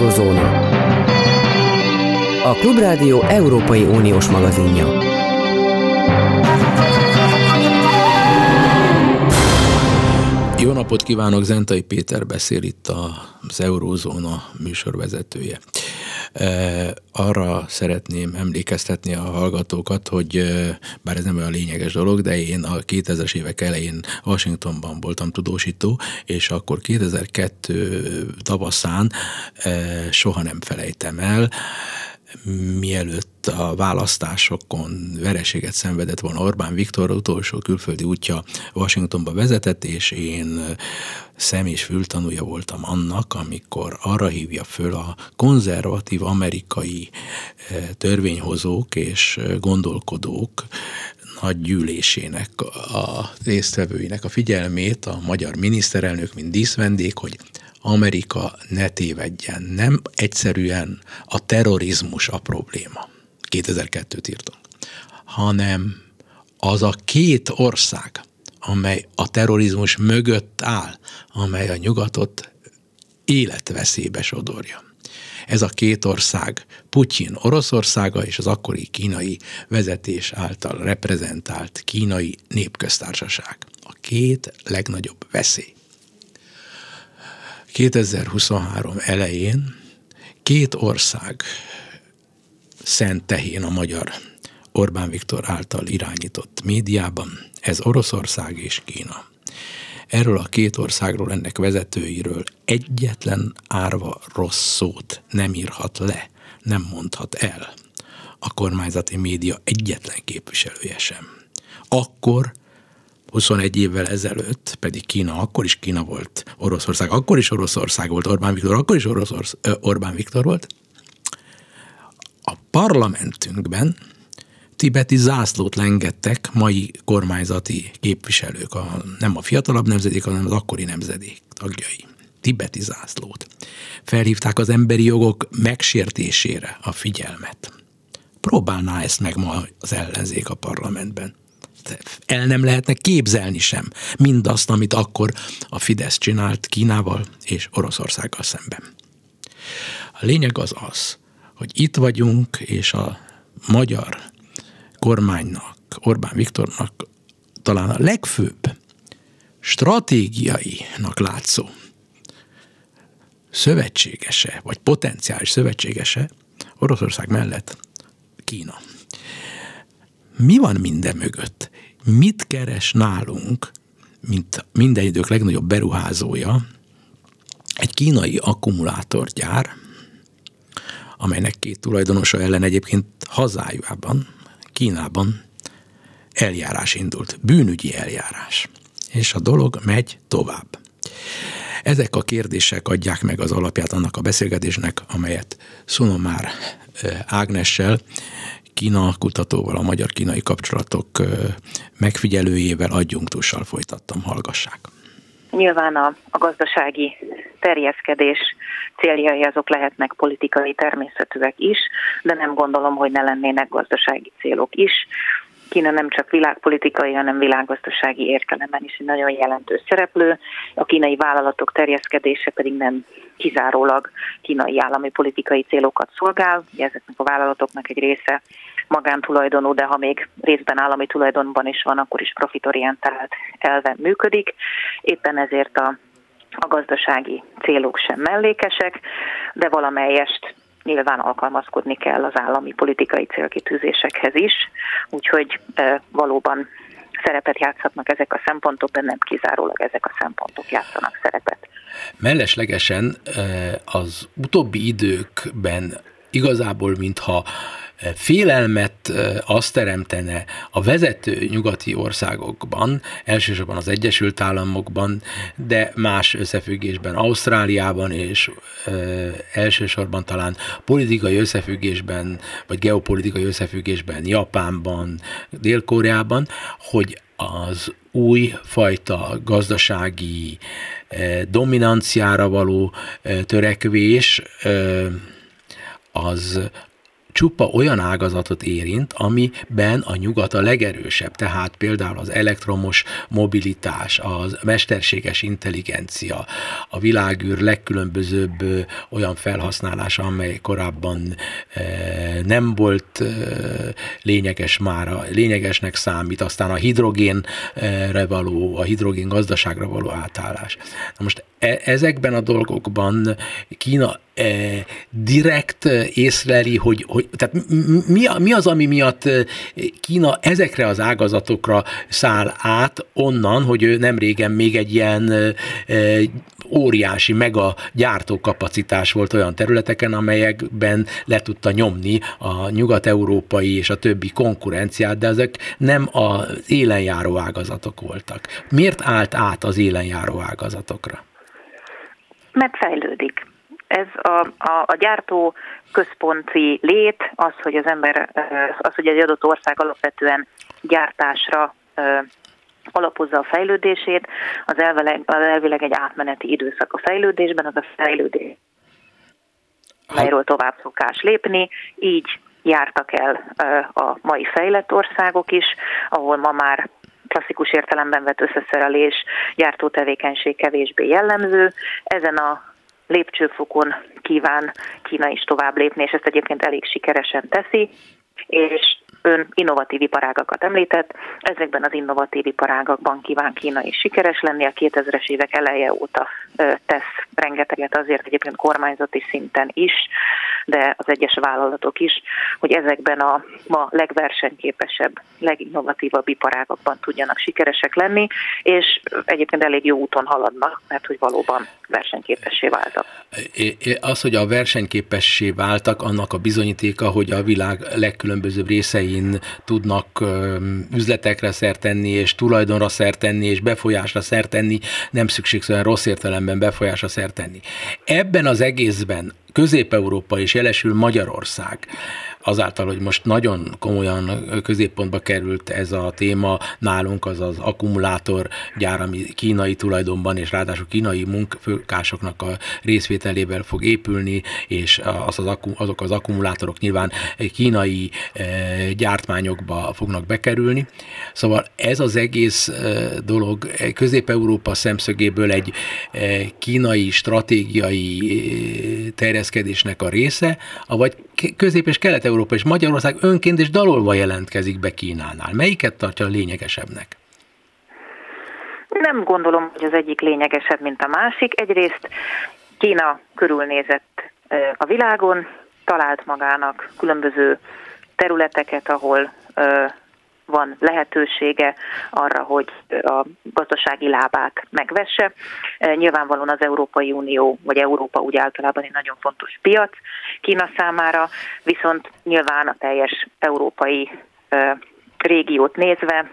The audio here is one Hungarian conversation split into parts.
Eurozóna. A Klubrádió Európai Uniós magazinja. Jó napot kívánok, Zentai Péter beszél itt az Eurózóna műsorvezetője. Arra szeretném emlékeztetni a hallgatókat, hogy bár ez nem olyan lényeges dolog, de én a 2000-es évek elején Washingtonban voltam tudósító, és akkor 2002 tavaszán soha nem felejtem el, mielőtt a választásokon vereséget szenvedett volna Orbán Viktor utolsó külföldi útja Washingtonba vezetett, és én szem és fültanúja voltam annak, amikor arra hívja föl a konzervatív amerikai törvényhozók és gondolkodók nagy gyűlésének, a résztvevőinek a figyelmét a magyar miniszterelnök, mint díszvendég, hogy Amerika ne tévedjen. Nem egyszerűen a terrorizmus a probléma. 2002-t írtunk. Hanem az a két ország, amely a terrorizmus mögött áll, amely a nyugatot életveszélybe sodorja. Ez a két ország Putyin Oroszországa és az akkori kínai vezetés által reprezentált kínai népköztársaság. A két legnagyobb veszély. 2023 elején két ország szent tehén a magyar Orbán Viktor által irányított médiában, ez Oroszország és Kína. Erről a két országról, ennek vezetőiről egyetlen árva rossz szót nem írhat le, nem mondhat el a kormányzati média egyetlen képviselője sem. Akkor 21 évvel ezelőtt, pedig Kína, akkor is Kína volt, Oroszország, akkor is Oroszország volt, Orbán Viktor, akkor is Oroszorsz, Orbán Viktor volt. A parlamentünkben tibeti zászlót lengettek mai kormányzati képviselők, a, nem a fiatalabb nemzedék, hanem az akkori nemzedék tagjai. Tibeti zászlót. Felhívták az emberi jogok megsértésére a figyelmet. Próbálná ezt meg ma az ellenzék a parlamentben el nem lehetne képzelni sem mindazt, amit akkor a Fidesz csinált Kínával és Oroszországgal szemben. A lényeg az az, hogy itt vagyunk, és a magyar kormánynak, Orbán Viktornak talán a legfőbb stratégiainak látszó szövetségese, vagy potenciális szövetségese Oroszország mellett Kína. Mi van minden mögött? Mit keres nálunk, mint minden idők legnagyobb beruházója, egy kínai akkumulátorgyár, amelynek két tulajdonosa ellen egyébként hazájában, Kínában eljárás indult, bűnügyi eljárás. És a dolog megy tovább. Ezek a kérdések adják meg az alapját annak a beszélgetésnek, amelyet Szunomár Ágnessel Kína kutatóval, a magyar-kínai kapcsolatok megfigyelőjével, adjunktussal folytattam, hallgassák. Nyilván a, a gazdasági terjeszkedés céljai azok lehetnek politikai természetűek is, de nem gondolom, hogy ne lennének gazdasági célok is. Kína nem csak világpolitikai, hanem világgazdasági értelemben is egy nagyon jelentős szereplő. A kínai vállalatok terjeszkedése pedig nem kizárólag kínai állami politikai célokat szolgál. Ezeknek a vállalatoknak egy része magántulajdonú, de ha még részben állami tulajdonban is van, akkor is profitorientált elven működik. Éppen ezért a a gazdasági célok sem mellékesek, de valamelyest nyilván alkalmazkodni kell az állami politikai célkitűzésekhez is, úgyhogy e, valóban szerepet játszhatnak ezek a szempontok, de nem kizárólag ezek a szempontok játszanak szerepet. Melleslegesen az utóbbi időkben igazából, mintha félelmet azt teremtene a vezető nyugati országokban, elsősorban az Egyesült Államokban, de más összefüggésben Ausztráliában és elsősorban talán politikai összefüggésben, vagy geopolitikai összefüggésben Japánban, Dél-Koreában, hogy az új fajta gazdasági dominanciára való törekvés az csupa olyan ágazatot érint, amiben a nyugat a legerősebb, tehát például az elektromos mobilitás, az mesterséges intelligencia, a világűr legkülönbözőbb olyan felhasználása, amely korábban nem volt lényeges már, lényegesnek számít, aztán a hidrogénre való, a hidrogén gazdaságra való átállás. Na most ezekben a dolgokban Kína e, direkt észleli, hogy, hogy tehát mi, mi az, ami miatt Kína ezekre az ágazatokra száll át onnan, hogy nem régen még egy ilyen e, óriási mega gyártókapacitás volt olyan területeken, amelyekben le tudta nyomni a nyugat-európai és a többi konkurenciát, de ezek nem az élenjáró ágazatok voltak. Miért állt át az élenjáró ágazatokra? Mert fejlődik. Ez a, a, a gyártó központi lét, az, hogy az ember, az, hogy egy adott ország alapvetően gyártásra alapozza a fejlődését, az elvileg, az elvileg egy átmeneti időszak a fejlődésben, az a fejlődés, melyről tovább szokás lépni, így jártak el a mai fejlett országok is, ahol ma már klasszikus értelemben vett összeszerelés, gyártótevékenység kevésbé jellemző. Ezen a lépcsőfokon kíván Kína is tovább lépni, és ezt egyébként elég sikeresen teszi, és ön innovatív iparágakat említett, ezekben az innovatív iparágakban kíván Kína is sikeres lenni, a 2000-es évek eleje óta tesz rengeteget azért egyébként kormányzati szinten is, de az egyes vállalatok is, hogy ezekben a ma legversenyképesebb, leginnovatívabb iparágakban tudjanak sikeresek lenni, és egyébként elég jó úton haladnak, mert hogy valóban versenyképessé váltak. Az, hogy a versenyképessé váltak, annak a bizonyítéka, hogy a világ legkülönbözőbb részein tudnak üzletekre szert tenni, és tulajdonra szert tenni, és befolyásra szert tenni, nem szükségszerűen rossz értelemben befolyásra szert tenni. Ebben az egészben Közép-Európa és jelesül Magyarország azáltal, hogy most nagyon komolyan középpontba került ez a téma nálunk, az az akkumulátor gyár, ami kínai tulajdonban, és ráadásul kínai munkásoknak a részvételével fog épülni, és az az, azok az akkumulátorok nyilván kínai eh, gyártmányokba fognak bekerülni. Szóval ez az egész eh, dolog Közép-Európa szemszögéből egy kínai stratégiai terjeszkedésnek a része, vagy Közép- és Kelet Kelet-Európa és Magyarország önként és dalolva jelentkezik be Kínánál. Melyiket tartja a lényegesebbnek? Nem gondolom, hogy az egyik lényegesebb, mint a másik. Egyrészt Kína körülnézett a világon, talált magának különböző területeket, ahol van lehetősége arra, hogy a gazdasági lábát megvesse. Nyilvánvalóan az Európai Unió, vagy Európa úgy általában egy nagyon fontos piac Kína számára, viszont nyilván a teljes európai régiót nézve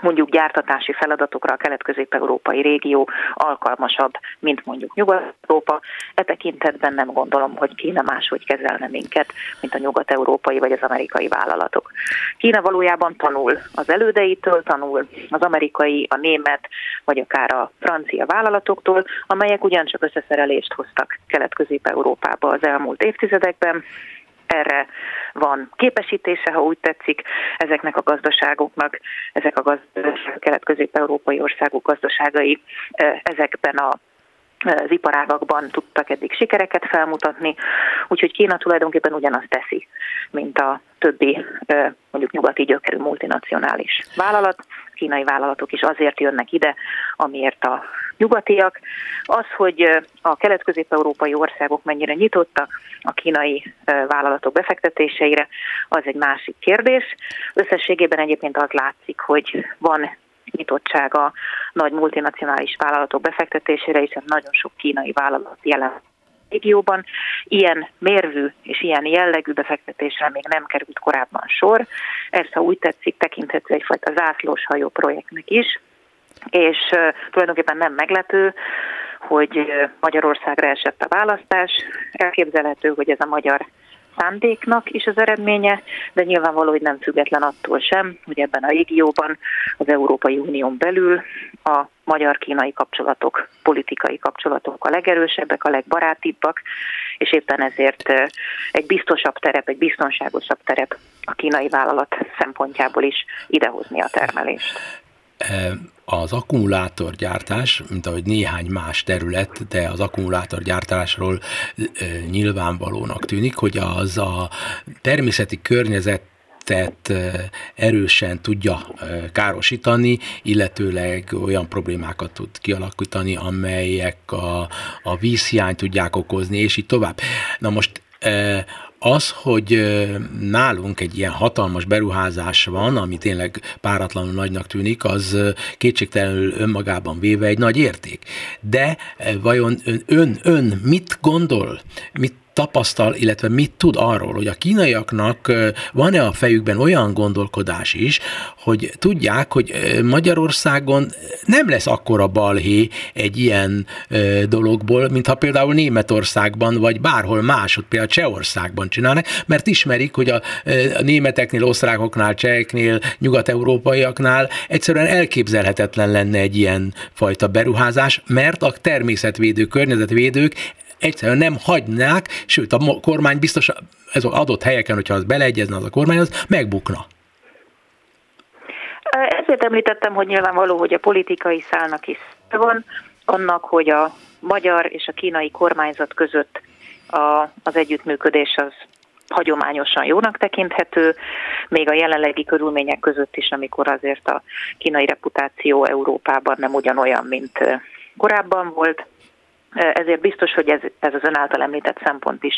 mondjuk gyártatási feladatokra a kelet-közép-európai régió alkalmasabb, mint mondjuk Nyugat-Európa. E tekintetben nem gondolom, hogy Kína máshogy kezelne minket, mint a nyugat-európai vagy az amerikai vállalatok. Kína valójában tanul az elődeitől, tanul az amerikai, a német, vagy akár a francia vállalatoktól, amelyek ugyancsak összeszerelést hoztak kelet-közép-európába az elmúlt évtizedekben, erre van képesítése, ha úgy tetszik, ezeknek a gazdaságoknak, ezek a gazdaságok, kelet-közép-európai országok gazdaságai ezekben a az iparágakban tudtak eddig sikereket felmutatni, úgyhogy Kína tulajdonképpen ugyanazt teszi, mint a többi mondjuk nyugati gyökerű multinacionális vállalat. Kínai vállalatok is azért jönnek ide, amiért a nyugatiak. Az, hogy a kelet-közép-európai országok mennyire nyitottak a kínai vállalatok befektetéseire, az egy másik kérdés. Összességében egyébként az látszik, hogy van nyitottsága nagy multinacionális vállalatok befektetésére, hiszen nagyon sok kínai vállalat jelen régióban. Ilyen mérvű és ilyen jellegű befektetésre még nem került korábban sor. Ez, ha úgy tetszik, tekinthető egyfajta zászlós hajó projektnek is, és uh, tulajdonképpen nem meglepő, hogy Magyarországra esett a választás. Elképzelhető, hogy ez a magyar szándéknak is az eredménye, de nyilvánvaló, hogy nem független attól sem, hogy ebben a régióban, az Európai Unión belül a magyar-kínai kapcsolatok, politikai kapcsolatok a legerősebbek, a legbarátibbak, és éppen ezért egy biztosabb terep, egy biztonságosabb terep a kínai vállalat szempontjából is idehozni a termelést az akkumulátorgyártás, mint ahogy néhány más terület, de az akkumulátorgyártásról nyilvánvalónak tűnik, hogy az a természeti környezet erősen tudja károsítani, illetőleg olyan problémákat tud kialakítani, amelyek a, a vízhiány tudják okozni, és így tovább. Na most az, hogy nálunk egy ilyen hatalmas beruházás van, ami tényleg páratlanul nagynak tűnik, az kétségtelenül önmagában véve egy nagy érték. De vajon ön, ön, ön mit gondol, mit tapasztal, illetve mit tud arról, hogy a kínaiaknak van-e a fejükben olyan gondolkodás is, hogy tudják, hogy Magyarországon nem lesz akkora balhé egy ilyen dologból, mintha például Németországban, vagy bárhol másod, például Csehországban csinálnak, mert ismerik, hogy a, a németeknél, osztrákoknál, cseheknél, nyugat-európaiaknál egyszerűen elképzelhetetlen lenne egy ilyen fajta beruházás, mert a természetvédők, környezetvédők egyszerűen nem hagynák, sőt a kormány biztos ez adott helyeken, hogyha az beleegyezne az a kormány, az megbukna. Ezért említettem, hogy nyilvánvaló, hogy a politikai szálnak is van, annak, hogy a magyar és a kínai kormányzat között a, az együttműködés az hagyományosan jónak tekinthető, még a jelenlegi körülmények között is, amikor azért a kínai reputáció Európában nem ugyanolyan, mint korábban volt. Ezért biztos, hogy ez, ez az ön által említett szempont is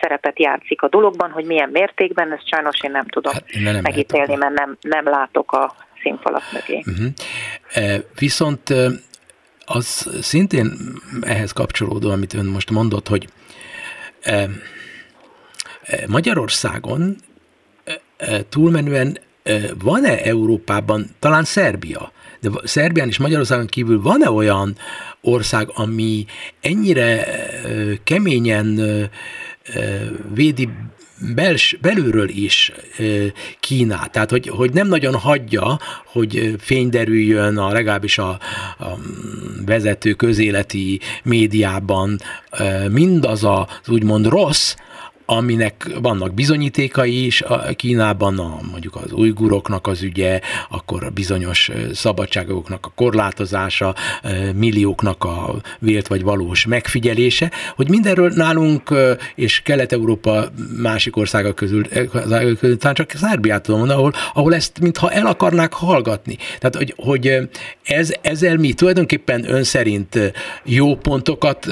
szerepet játszik a dologban, hogy milyen mértékben, ezt sajnos én nem tudom hát, nem megítélni, mert nem, nem látok a színfalak mögé. Uh-huh. Viszont az szintén ehhez kapcsolódó, amit ön most mondott, hogy Magyarországon e, túlmenően van-e Európában, talán Szerbia, de Szerbián és Magyarországon kívül van-e olyan ország, ami ennyire keményen védi bels, belülről is Kínát, tehát hogy, hogy nem nagyon hagyja, hogy fény derüljön a, legalábbis a, a vezető közéleti médiában mindaz az úgymond rossz, aminek vannak bizonyítékai is a Kínában, a, mondjuk az ujguroknak az ügye, akkor a bizonyos szabadságoknak a korlátozása, millióknak a vélt vagy valós megfigyelése, hogy mindenről nálunk és Kelet-Európa másik országok közül, talán csak Szerbiát tudom mondani, ahol, ahol ezt mintha el akarnák hallgatni. Tehát, hogy, hogy ez, ezzel mi tulajdonképpen ön szerint jó pontokat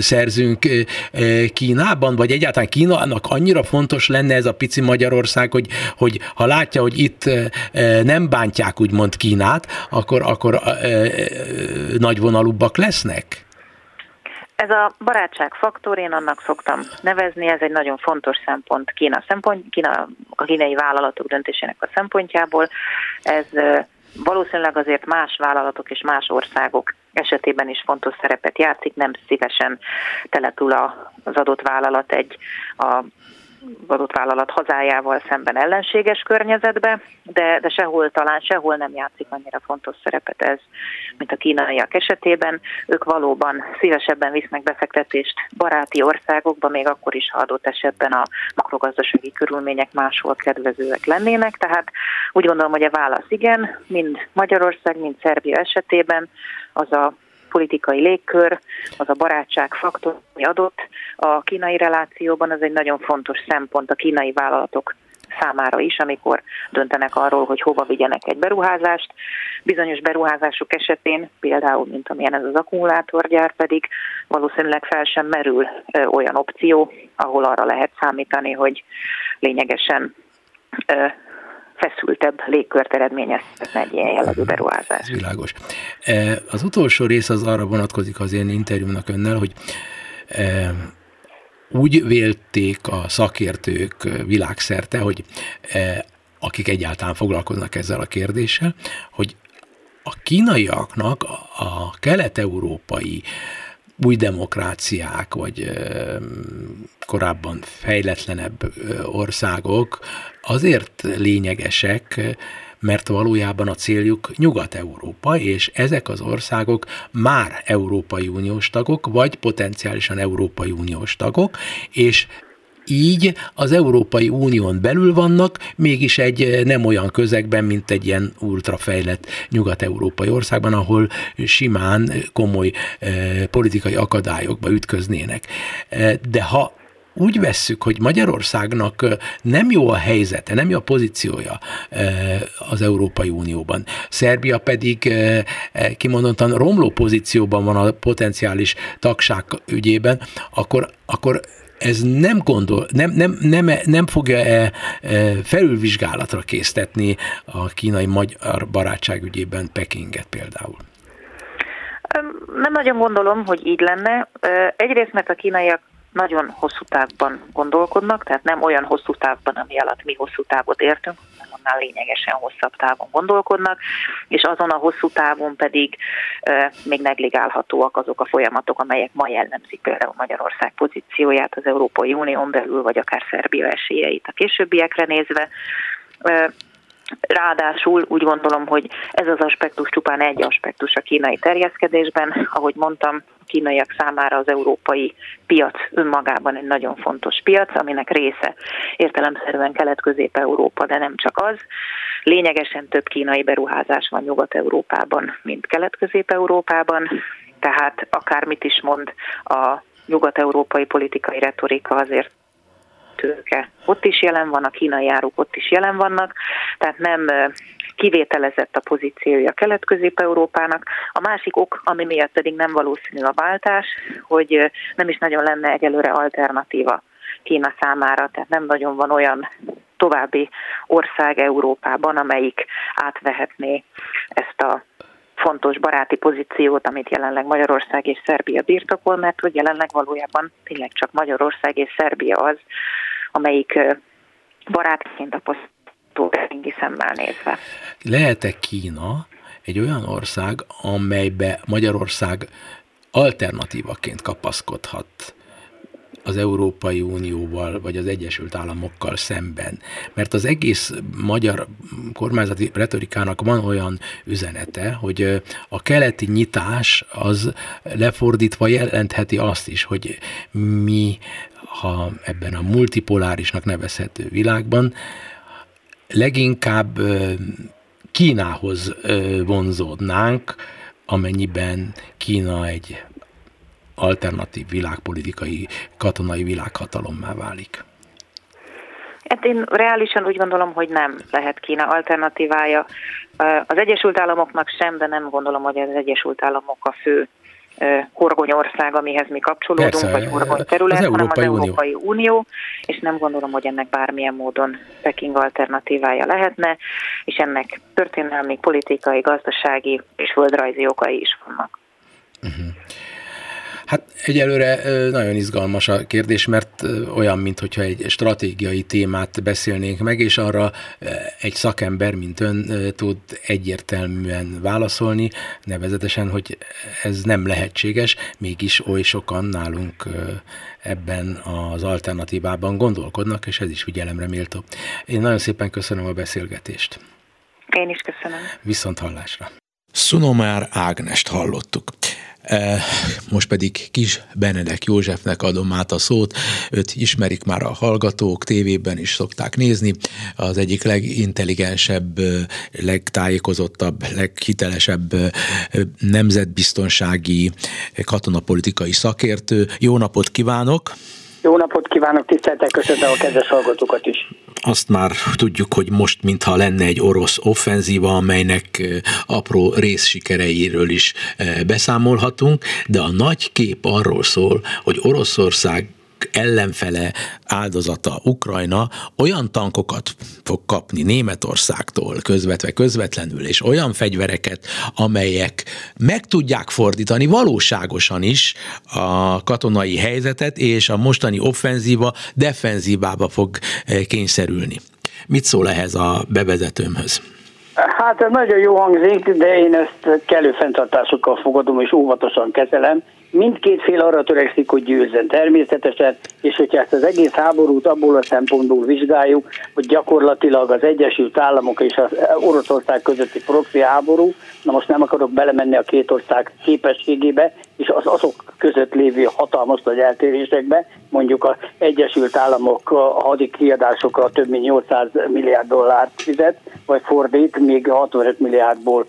szerzünk Kínában, vagy egyáltalán Kínának annyira fontos lenne ez a pici Magyarország, hogy, hogy ha látja, hogy itt nem bántják úgymond Kínát, akkor, akkor nagyvonalúbbak lesznek? Ez a barátság faktor, én annak szoktam nevezni, ez egy nagyon fontos szempont Kína, szempont, Kína a kínai vállalatok döntésének a szempontjából. Ez valószínűleg azért más vállalatok és más országok esetében is fontos szerepet játszik, nem szívesen települ az adott vállalat egy a adott vállalat hazájával szemben ellenséges környezetbe, de, de sehol talán sehol nem játszik annyira fontos szerepet ez, mint a kínaiak esetében. Ők valóban szívesebben visznek befektetést baráti országokba, még akkor is, ha adott esetben a makrogazdasági körülmények máshol kedvezőek lennének. Tehát úgy gondolom, hogy a válasz igen, mind Magyarország, mind Szerbia esetében az a politikai légkör, az a barátság faktor, ami adott a kínai relációban, az egy nagyon fontos szempont a kínai vállalatok számára is, amikor döntenek arról, hogy hova vigyenek egy beruházást. Bizonyos beruházások esetén, például, mint amilyen ez az akkumulátorgyár, pedig valószínűleg fel sem merül olyan opció, ahol arra lehet számítani, hogy lényegesen feszültebb légkört eredményezhetne egy ilyen jellegű beruházás. Ez világos. E, az utolsó rész az arra vonatkozik az én interjúmnak önnel, hogy e, úgy vélték a szakértők világszerte, hogy e, akik egyáltalán foglalkoznak ezzel a kérdéssel, hogy a kínaiaknak a kelet-európai új demokráciák, vagy korábban fejletlenebb országok azért lényegesek, mert valójában a céljuk Nyugat-Európa, és ezek az országok már Európai Uniós tagok, vagy potenciálisan Európai Uniós tagok, és így az Európai Unión belül vannak, mégis egy nem olyan közegben, mint egy ilyen ultrafejlett nyugat-európai országban, ahol simán komoly eh, politikai akadályokba ütköznének. Eh, de ha úgy vesszük, hogy Magyarországnak nem jó a helyzete, nem jó a pozíciója az Európai Unióban. Szerbia pedig kimondottan romló pozícióban van a potenciális tagság ügyében, akkor, akkor ez nem gondol, nem, nem, nem, nem fogja -e felülvizsgálatra késztetni a kínai magyar barátság ügyében Pekinget például? Nem nagyon gondolom, hogy így lenne. Egyrészt, mert a kínaiak nagyon hosszú távban gondolkodnak, tehát nem olyan hosszú távban, ami alatt mi hosszú távot értünk, annál lényegesen hosszabb távon gondolkodnak, és azon a hosszú távon pedig még negligálhatóak azok a folyamatok, amelyek ma jellemzik például Magyarország pozícióját az Európai Unión belül, vagy akár Szerbia esélyeit a későbbiekre nézve. Ráadásul úgy gondolom, hogy ez az aspektus csupán egy aspektus a kínai terjeszkedésben. Ahogy mondtam, a kínaiak számára az európai piac önmagában egy nagyon fontos piac, aminek része értelemszerűen Kelet-Közép-Európa, de nem csak az. Lényegesen több kínai beruházás van Nyugat-Európában, mint Kelet-Közép-Európában, tehát akármit is mond a nyugat-európai politikai retorika azért tőke. Ott is jelen van, a kínai áruk ott is jelen vannak, tehát nem kivételezett a pozíciója Kelet-Közép-Európának. A másik ok, ami miatt pedig nem valószínű a váltás, hogy nem is nagyon lenne egyelőre alternatíva Kína számára, tehát nem nagyon van olyan további ország Európában, amelyik átvehetné ezt a fontos baráti pozíciót, amit jelenleg Magyarország és Szerbia birtokol, mert hogy jelenleg valójában tényleg csak Magyarország és Szerbia az, amelyik barátként a posztórengi szemmel nézve. Lehet-e Kína egy olyan ország, amelybe Magyarország alternatívaként kapaszkodhat az Európai Unióval vagy az Egyesült Államokkal szemben. Mert az egész magyar kormányzati retorikának van olyan üzenete, hogy a keleti nyitás az lefordítva jelentheti azt is, hogy mi, ha ebben a multipolárisnak nevezhető világban, leginkább Kínához vonzódnánk, amennyiben Kína egy alternatív világpolitikai, katonai világhatalommá válik? Hát én reálisan úgy gondolom, hogy nem lehet Kína alternatívája. Az Egyesült Államoknak sem, de nem gondolom, hogy az Egyesült Államok a fő horgonyország, amihez mi kapcsolódunk, Persze, vagy horgony terület, az hanem az Unió. Európai Unió, és nem gondolom, hogy ennek bármilyen módon Peking alternatívája lehetne, és ennek történelmi, politikai, gazdasági és földrajzi okai is vannak. Uh-huh. Hát egyelőre nagyon izgalmas a kérdés, mert olyan, mintha egy stratégiai témát beszélnénk meg, és arra egy szakember, mint ön tud egyértelműen válaszolni, nevezetesen, hogy ez nem lehetséges, mégis oly sokan nálunk ebben az alternatívában gondolkodnak, és ez is figyelemre méltó. Én nagyon szépen köszönöm a beszélgetést. Én is köszönöm. Viszont hallásra. Szunomár Ágnest hallottuk. Eh, most pedig Kis Benedek Józsefnek adom át a szót, őt ismerik már a hallgatók, tévében is szokták nézni, az egyik legintelligensebb, eh, legtájékozottabb, leghitelesebb eh, nemzetbiztonsági katonapolitikai szakértő. Jó napot kívánok! Jó napot kívánok, tiszteltek, köszönöm a kedves hallgatókat is. Azt már tudjuk, hogy most mintha lenne egy orosz offenzíva, amelynek apró részsikereiről is beszámolhatunk, de a nagy kép arról szól, hogy Oroszország ellenfele áldozata Ukrajna olyan tankokat fog kapni Németországtól közvetve közvetlenül, és olyan fegyvereket, amelyek meg tudják fordítani valóságosan is a katonai helyzetet, és a mostani offenzíva defenzívába fog eh, kényszerülni. Mit szól ehhez a bevezetőmhöz? Hát nagyon jó hangzik, de én ezt kellő fenntartásokkal fogadom és óvatosan kezelem, mindkét fél arra törekszik, hogy győzzen természetesen, és hogyha ezt az egész háborút abból a szempontból vizsgáljuk, hogy gyakorlatilag az Egyesült Államok és az Oroszország közötti proxy háború, na most nem akarok belemenni a két ország képességébe, és az azok között lévő hatalmas nagy eltérésekbe, mondjuk az Egyesült Államok a hadi kiadásokra több mint 800 milliárd dollárt fizet, vagy fordít, még 65 milliárdból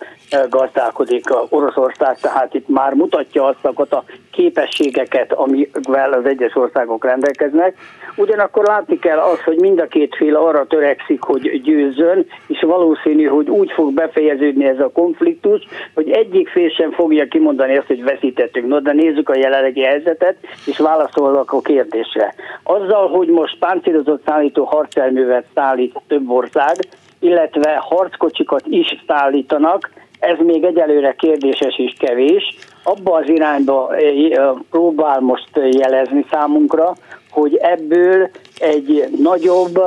gazdálkodik Oroszország, tehát itt már mutatja azt a képességeket, amivel az egyes országok rendelkeznek. Ugyanakkor látni kell azt, hogy mind a két fél arra törekszik, hogy győzzön, és valószínű, hogy úgy fog befejeződni ez a konfliktus, hogy egyik fél sem fogja kimondani azt, hogy veszítettünk. No, de nézzük a jelenlegi helyzetet, és válaszolok a kérdésre. Azzal, hogy most páncélozott szállító harcelművet szállít több ország, illetve harckocsikat is szállítanak, ez még egyelőre kérdéses és kevés. Abba az irányba eh, próbál most jelezni számunkra, hogy ebből egy nagyobb,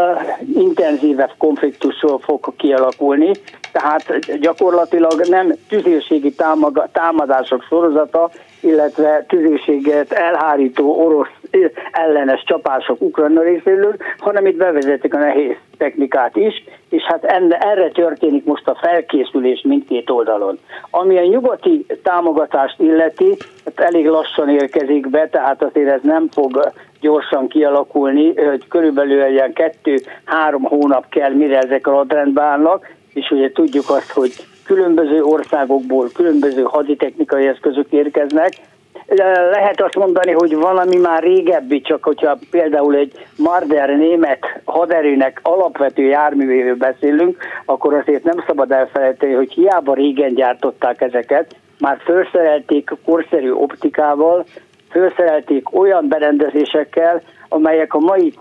intenzívebb konfliktusról fog kialakulni, tehát gyakorlatilag nem tüzérségi támadások sorozata, illetve tüzérséget elhárító orosz ellenes csapások Ukrajna részéről, hanem itt bevezetik a nehéz technikát is, és hát enne, erre történik most a felkészülés mindkét oldalon. Ami a nyugati támogatást illeti, hát elég lassan érkezik be, tehát azért ez nem fog gyorsan kialakulni, hogy körülbelül ilyen kettő-három hónap kell, mire ezek a rendbe állnak, és ugye tudjuk azt, hogy különböző országokból különböző haditechnikai eszközök érkeznek, lehet azt mondani, hogy valami már régebbi, csak hogyha például egy Marder német haderőnek alapvető járművéről beszélünk, akkor azért nem szabad elfelejteni, hogy hiába régen gyártották ezeket, már felszerelték korszerű optikával, felszerelték olyan berendezésekkel, amelyek a mai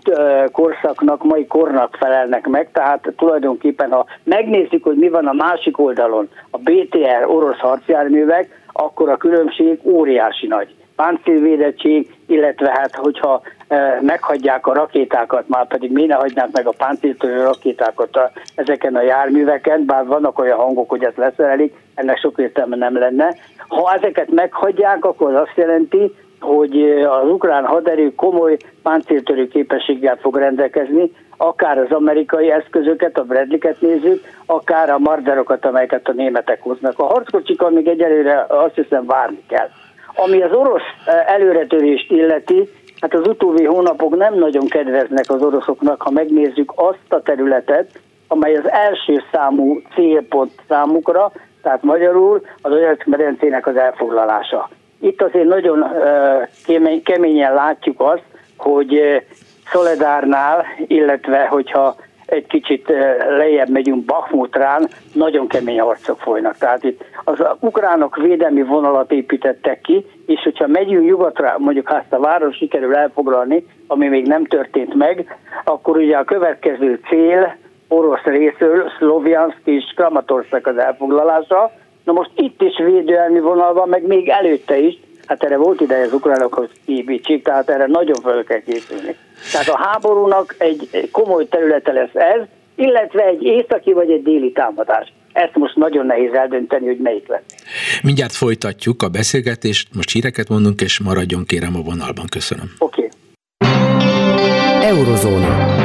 korszaknak, mai kornak felelnek meg, tehát tulajdonképpen ha megnézzük, hogy mi van a másik oldalon, a BTR orosz harcjárművek, akkor a különbség óriási nagy. Páncélvédettség, illetve hát, hogyha meghagyják a rakétákat, már pedig miért ne hagynák meg a páncéltörő rakétákat a, ezeken a járműveken, bár vannak olyan hangok, hogy ezt leszerelik, ennek sok értelme nem lenne. Ha ezeket meghagyják, akkor az azt jelenti, hogy az ukrán haderő komoly páncéltörő képességgel fog rendelkezni, akár az amerikai eszközöket, a Bradley-ket nézzük, akár a marderokat, amelyeket a németek hoznak. A harckocsikon még egyelőre azt hiszem várni kell. Ami az orosz előretörést illeti, hát az utóbbi hónapok nem nagyon kedveznek az oroszoknak, ha megnézzük azt a területet, amely az első számú célpont számukra, tehát magyarul az Donetsk medencének az elfoglalása. Itt azért nagyon keményen látjuk azt, hogy Szoledárnál, illetve hogyha egy kicsit lejjebb megyünk Bakhmutrán, nagyon kemény harcok folynak. Tehát itt az ukránok védelmi vonalat építettek ki, és hogyha megyünk nyugatra, mondjuk ha ezt a város sikerül elfoglalni, ami még nem történt meg, akkor ugye a következő cél orosz részről Szlovjansk és Kramatorszak az elfoglalása, Na most itt is védelmi vonal van, meg még előtte is, hát erre volt ideje az ukránokhoz kiépítsék, tehát erre nagyon fel kell készülni. Tehát a háborúnak egy komoly területe lesz ez, illetve egy északi vagy egy déli támadás. Ezt most nagyon nehéz eldönteni, hogy melyik lesz. Mindjárt folytatjuk a beszélgetést, most híreket mondunk, és maradjon kérem a vonalban. Köszönöm. Oké. Okay. Eurozóna.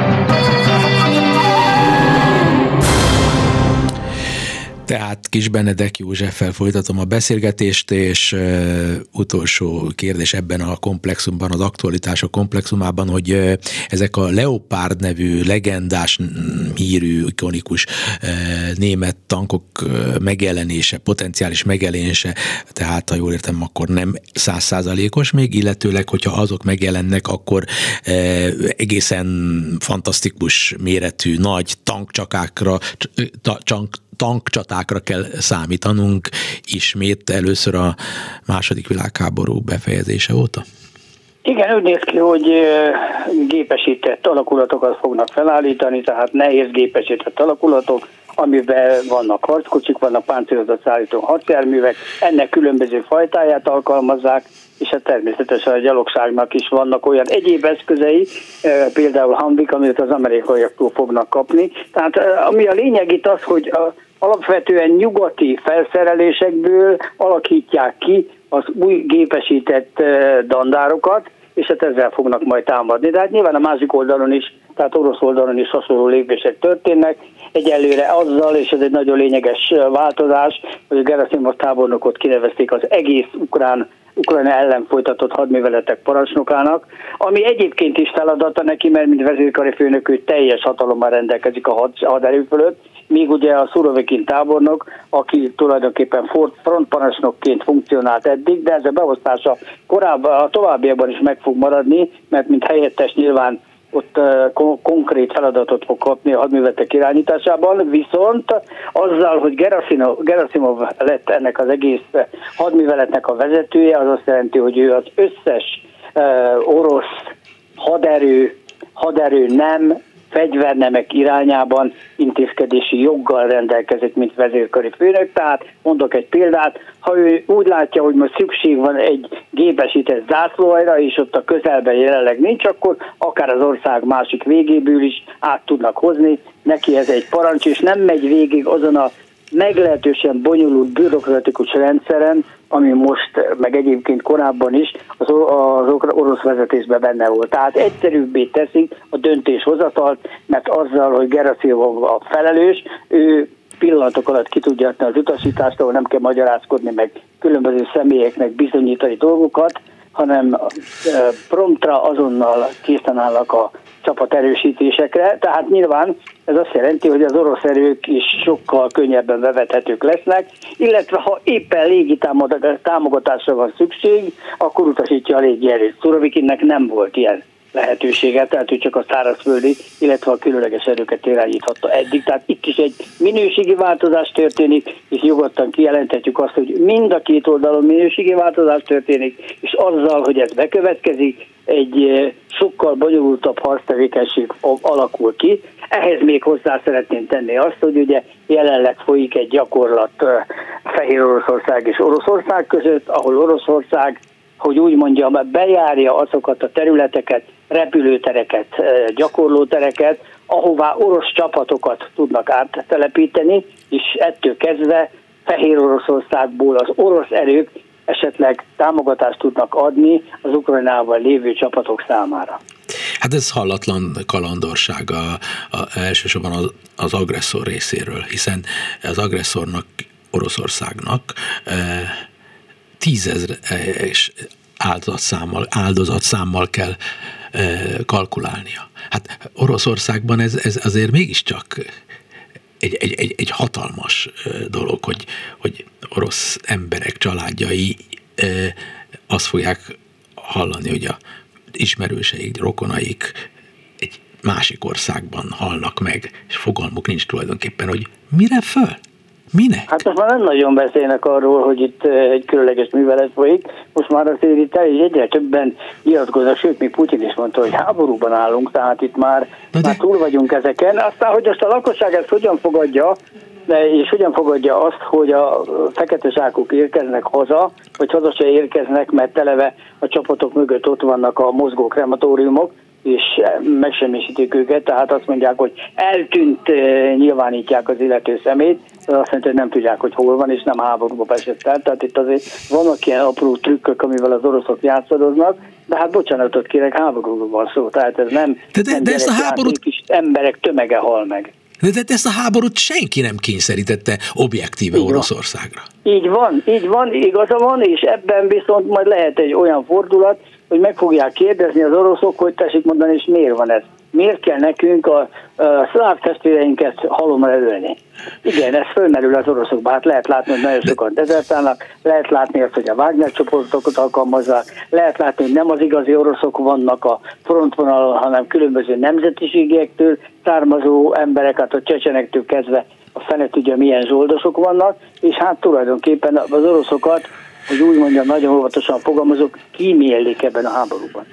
Tehát Kis Benedek Józseffel folytatom a beszélgetést, és uh, utolsó kérdés ebben a komplexumban, az aktualitások komplexumában, hogy uh, ezek a Leopard nevű legendás, hírű, ikonikus uh, német tankok uh, megjelenése, potenciális megjelenése, tehát ha jól értem, akkor nem százszázalékos még, illetőleg, hogyha azok megjelennek, akkor uh, egészen fantasztikus méretű, nagy tankcsakákra, tank, tankcsatákra kell számítanunk ismét először a második világháború befejezése óta? Igen, úgy néz ki, hogy gépesített alakulatokat fognak felállítani, tehát nehéz gépesített alakulatok, amiben vannak harckocsik, vannak páncélozott szállító harcjárművek, ennek különböző fajtáját alkalmazzák, és hát természetesen a gyalogságnak is vannak olyan egyéb eszközei, például Hamvik, amit az amerikaiaktól fognak kapni. Tehát ami a lényeg itt az, hogy a alapvetően nyugati felszerelésekből alakítják ki az új gépesített dandárokat, és hát ezzel fognak majd támadni. De hát nyilván a másik oldalon is, tehát orosz oldalon is hasonló lépések történnek. Egyelőre azzal, és ez egy nagyon lényeges változás, hogy Gerasimov tábornokot kinevezték az egész ukrán Ukrajna ellen folytatott hadműveletek parancsnokának, ami egyébként is feladata neki, mert mint vezérkari főnök ő teljes hatalommal rendelkezik a haderő fölött, míg ugye a Szurovikin tábornok, aki tulajdonképpen frontparancsnokként funkcionált eddig, de ez a beosztása korábban, a továbbiakban is meg fog maradni, mert mint helyettes nyilván ott konkrét feladatot fog kapni a hadművetek irányításában, viszont azzal, hogy Gerasimov, Gerasimov lett ennek az egész hadműveletnek a vezetője, az azt jelenti, hogy ő az összes orosz haderő, haderő nem fegyvernemek irányában intézkedési joggal rendelkezik, mint vezérkari főnök. Tehát mondok egy példát, ha ő úgy látja, hogy most szükség van egy gépesített zászlóajra, és ott a közelben jelenleg nincs, akkor akár az ország másik végéből is át tudnak hozni. Neki ez egy parancs, és nem megy végig azon a meglehetősen bonyolult bürokratikus rendszeren, ami most, meg egyébként korábban is az, az orosz vezetésben benne volt. Tehát egyszerűbbé teszik a döntéshozatalt, mert azzal, hogy Gerasimov a felelős, ő pillanatok alatt ki tudja adni az utasítást, ahol nem kell magyarázkodni, meg különböző személyeknek bizonyítani dolgokat, hanem promptra azonnal készen állnak a csapat erősítésekre, tehát nyilván ez azt jelenti, hogy az orosz erők is sokkal könnyebben bevethetők lesznek, illetve ha éppen légi támogatásra van szükség, akkor utasítja a légi erőt. Szurovikinnek nem volt ilyen lehetősége, tehát ő csak a szárazföldi, illetve a különleges erőket irányíthatta eddig. Tehát itt is egy minőségi változás történik, és nyugodtan kijelenthetjük azt, hogy mind a két oldalon minőségi változás történik, és azzal, hogy ez bekövetkezik, egy eh, sokkal bonyolultabb harctevékenység alakul ki. Ehhez még hozzá szeretném tenni azt, hogy ugye jelenleg folyik egy gyakorlat eh, Fehér Oroszország és Oroszország között, ahol Oroszország hogy úgy mondjam, bejárja azokat a területeket, repülőtereket, gyakorlótereket, ahová orosz csapatokat tudnak áttelepíteni, és ettől kezdve Fehér Oroszországból az orosz erők esetleg támogatást tudnak adni az Ukrajnával lévő csapatok számára. Hát ez hallatlan kalandorság a, a, elsősorban az, az agresszor részéről, hiszen az agresszornak, Oroszországnak e, tízezres áldozatszámmal, áldozatszámmal kell kalkulálnia. Hát Oroszországban ez, ez azért mégiscsak egy, egy, egy, egy hatalmas dolog, hogy, hogy orosz emberek, családjai azt fogják hallani, hogy a ismerőseik, rokonaik egy másik országban halnak meg, és fogalmuk nincs tulajdonképpen, hogy mire föl? Minek? Hát most már nem nagyon beszélnek arról, hogy itt egy különleges művelet folyik. Most már azért itt egyre többen nyilatkoznak, sőt, még Putyin is mondta, hogy háborúban állunk, tehát itt már, de már túl vagyunk ezeken. Aztán, hogy azt a lakosság ezt hogyan fogadja, de és hogyan fogadja azt, hogy a fekete zsákok érkeznek haza, vagy haza se érkeznek, mert televe a csapatok mögött ott vannak a mozgó krematóriumok, és megsemmisítik őket, tehát azt mondják, hogy eltűnt, nyilvánítják az illető szemét, az azt jelenti, hogy nem tudják, hogy hol van, és nem háborúba esett el. Tehát itt azért vannak ilyen apró trükkök, amivel az oroszok játszadoznak, de hát bocsánatot kérek, háborúról van szó, tehát ez nem, de, de, nem de ezt a háborút... kis emberek tömege hal meg. De, de ezt a háborút senki nem kényszerítette objektíve így Oroszországra. Van. Így van, így van, igaza van, és ebben viszont majd lehet egy olyan fordulat, hogy meg fogják kérdezni az oroszok, hogy tessék mondani, és miért van ez? Miért kell nekünk a, a szláv testvéreinket halomra ölni? Igen, ez fölmerül az oroszokban. Hát lehet látni, hogy nagyon sokan dezertálnak, lehet látni azt, hogy a Wagner csoportokat alkalmazzák, lehet látni, hogy nem az igazi oroszok vannak a frontvonalon, hanem különböző nemzetiségiektől származó emberek, hát a csecsenektől kezdve a fene tudja, milyen zsoldosok vannak, és hát tulajdonképpen az oroszokat hogy úgy mondjam, nagyon óvatosan fogalmazok, kímélik ebben a háborúban.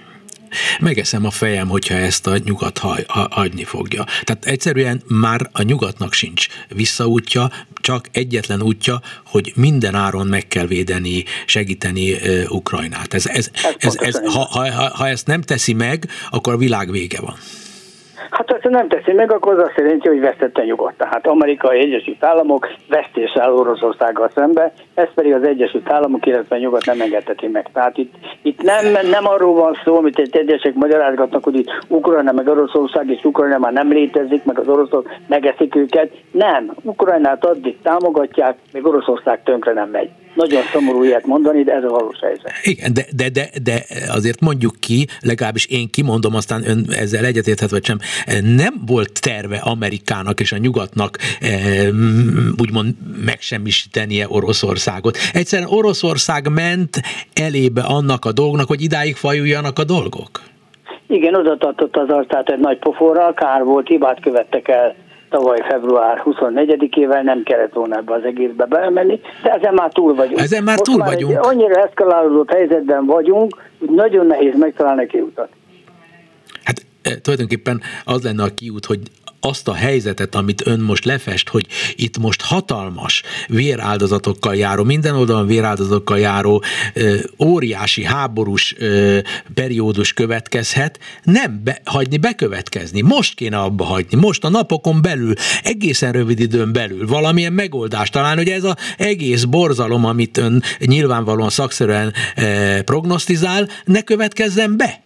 Megeszem a fejem, hogyha ezt a nyugat haj, ha, hagyni fogja. Tehát egyszerűen már a nyugatnak sincs visszaútja, csak egyetlen útja, hogy minden áron meg kell védeni, segíteni uh, Ukrajnát. Ez, ez, ez, ez, ez, ha, ha, ha ezt nem teszi meg, akkor a világ vége van. Hát ha nem teszi meg, akkor az azt jelenti, hogy vesztette nyugodt. Tehát Amerikai Egyesült Államok vesztés áll Oroszországgal szembe, ezt pedig az Egyesült Államok, illetve nyugat nem engedheti meg. Tehát itt, itt nem, nem arról van szó, amit egy egyesek magyarázgatnak, hogy itt Ukrajna meg Oroszország, és Ukrajna már nem létezik, meg az oroszok megeszik őket. Nem, Ukrajnát addig támogatják, még Oroszország tönkre nem megy. Nagyon szomorú ilyet mondani, de ez a valós helyzet. Igen, de, de, de, de azért mondjuk ki, legalábbis én kimondom, aztán ön ezzel egyetérthet vagy sem, nem volt terve Amerikának és a nyugatnak eh, úgymond megsemmisítenie Oroszországot. Egyszerűen Oroszország ment elébe annak a dolgnak, hogy idáig fajuljanak a dolgok. Igen, oda tartott az arcát egy nagy poforral, kár volt, hibát követtek el tavaly február 24-ével nem kellett volna ebbe az egészbe belemenni, de ezen már túl vagyunk. Ezen már Most túl már vagyunk. Egy annyira eszkalálódott helyzetben vagyunk, hogy nagyon nehéz megtalálni kiutat. Tulajdonképpen az lenne a kiút, hogy azt a helyzetet, amit ön most lefest, hogy itt most hatalmas véráldozatokkal járó, minden oldalon véráldozatokkal járó óriási háborús periódus következhet, nem be, hagyni bekövetkezni. Most kéne abba hagyni, most a napokon belül, egészen rövid időn belül valamilyen megoldást talán, hogy ez az egész borzalom, amit ön nyilvánvalóan szakszerűen prognosztizál, ne következzen be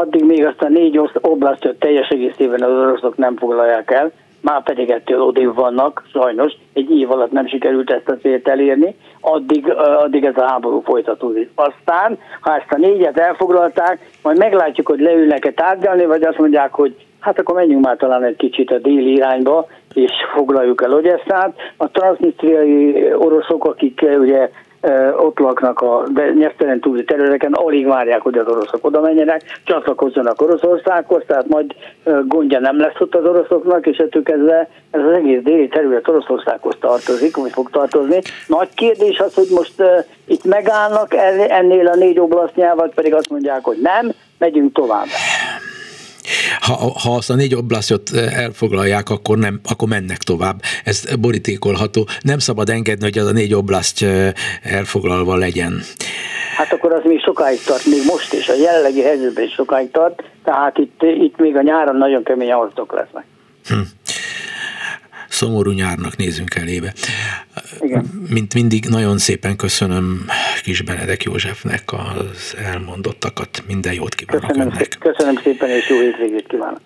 addig még azt a négy oblasztot teljes egészében az oroszok nem foglalják el, már pedig ettől odébb vannak, sajnos, egy év alatt nem sikerült ezt a célt elérni, addig, addig ez a háború folytatódik. Aztán, ha ezt a négyet elfoglalták, majd meglátjuk, hogy leülnek-e tárgyalni, vagy azt mondják, hogy hát akkor menjünk már talán egy kicsit a déli irányba, és foglaljuk el Ogyesszát. A transznisztriai oroszok, akik ugye ott laknak a nyelvtelen túli területeken, alig várják, hogy az oroszok oda menjenek, csatlakozzanak Oroszországhoz, tehát majd gondja nem lesz ott az oroszoknak, és ettől kezdve ez az egész déli terület Oroszországhoz tartozik, vagy fog tartozni. Nagy kérdés az, hogy most uh, itt megállnak ennél a négy oblasznyával, pedig azt mondják, hogy nem, megyünk tovább ha, ha azt a négy oblasztot eh, elfoglalják, akkor, nem, akkor mennek tovább. Ez borítékolható. Nem szabad engedni, hogy az a négy oblaszt eh, elfoglalva legyen. Hát akkor az még sokáig tart, még most is, a jelenlegi helyzetben is sokáig tart, tehát itt, itt még a nyáron nagyon kemény harcok lesznek. Hm szomorú nyárnak nézünk elébe. Igen. Mint mindig nagyon szépen köszönöm Kis Benedek Józsefnek az elmondottakat. Minden jót kívánok köszönöm önnek. Köszönöm szépen, és jó hétvégét kívánok.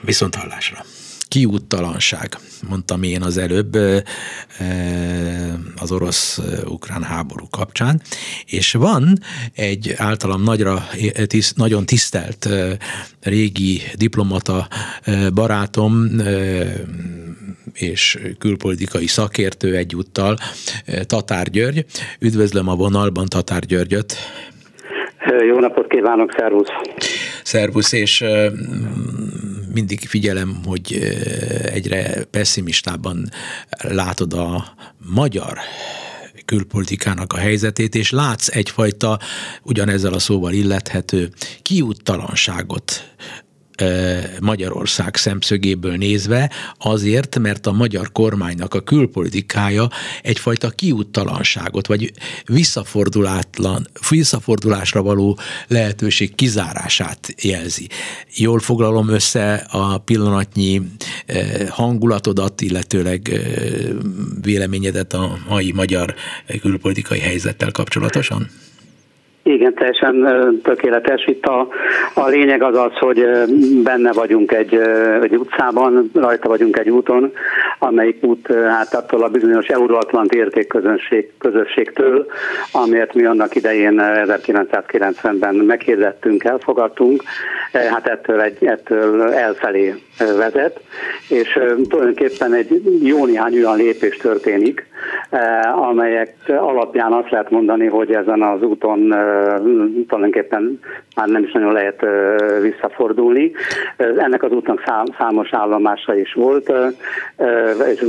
Viszont hallásra kiúttalanság, mondtam én az előbb az orosz-ukrán háború kapcsán, és van egy általam nagyra, tiszt, nagyon tisztelt régi diplomata barátom, és külpolitikai szakértő egyúttal, Tatár György. Üdvözlöm a vonalban Tatár Györgyöt. Jó napot kívánok, szervusz! Szervusz, és mindig figyelem, hogy egyre pessimistában látod a magyar külpolitikának a helyzetét, és látsz egyfajta ugyanezzel a szóval illethető kiúttalanságot Magyarország szemszögéből nézve, azért, mert a magyar kormánynak a külpolitikája egyfajta kiúttalanságot, vagy visszafordulátlan, visszafordulásra való lehetőség kizárását jelzi. Jól foglalom össze a pillanatnyi hangulatodat, illetőleg véleményedet a mai magyar külpolitikai helyzettel kapcsolatosan? Igen, teljesen tökéletes. Itt a, a lényeg az az, hogy benne vagyunk egy, egy utcában, rajta vagyunk egy úton, amelyik út hát attól a bizonyos euróatlanti értékközönség, közösségtől, amiért mi annak idején 1990-ben meghirdettünk, elfogadtunk, hát ettől, egy, ettől elfelé vezet, és tulajdonképpen egy jó néhány olyan lépés történik, amelyek alapján azt lehet mondani, hogy ezen az úton tulajdonképpen már nem is nagyon lehet visszafordulni. Ennek az útnak számos állomása is volt, és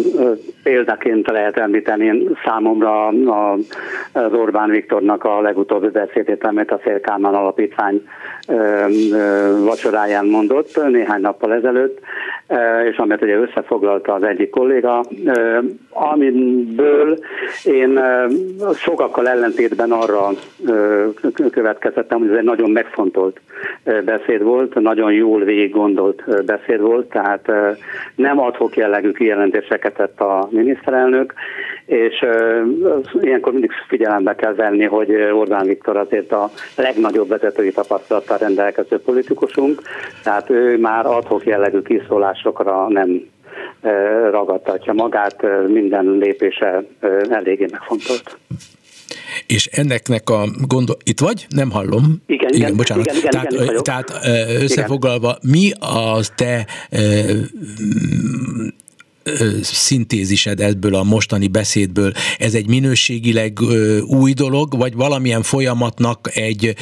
példaként lehet említeni számomra az Orbán Viktornak a legutóbbi beszédét, amit a Szélkámán Alapítvány vacsoráján mondott néhány nappal ezelőtt, és amit ugye összefoglalta az egyik kolléga, amiből én sokakkal ellentétben arra következtettem, hogy ez egy nagyon megfontolt beszéd volt, nagyon jól végig gondolt beszéd volt, tehát nem adhok jellegű kijelentéseket tett a miniszterelnök, és ilyenkor mindig figyelembe kell venni, hogy Orbán Viktor azért a legnagyobb vezetői tapasztalattal rendelkező politikusunk, tehát ő már adhok jellegű kiszólásokra nem ragadtatja magát, minden lépése eléggé megfontolt. És enneknek a gondol... Itt vagy? Nem hallom. Igen, igen, igen bocsánat. Igen, igen, tehát, igen, tehát összefoglalva, igen. mi az te szintézised ebből a mostani beszédből, ez egy minőségileg új dolog, vagy valamilyen folyamatnak egy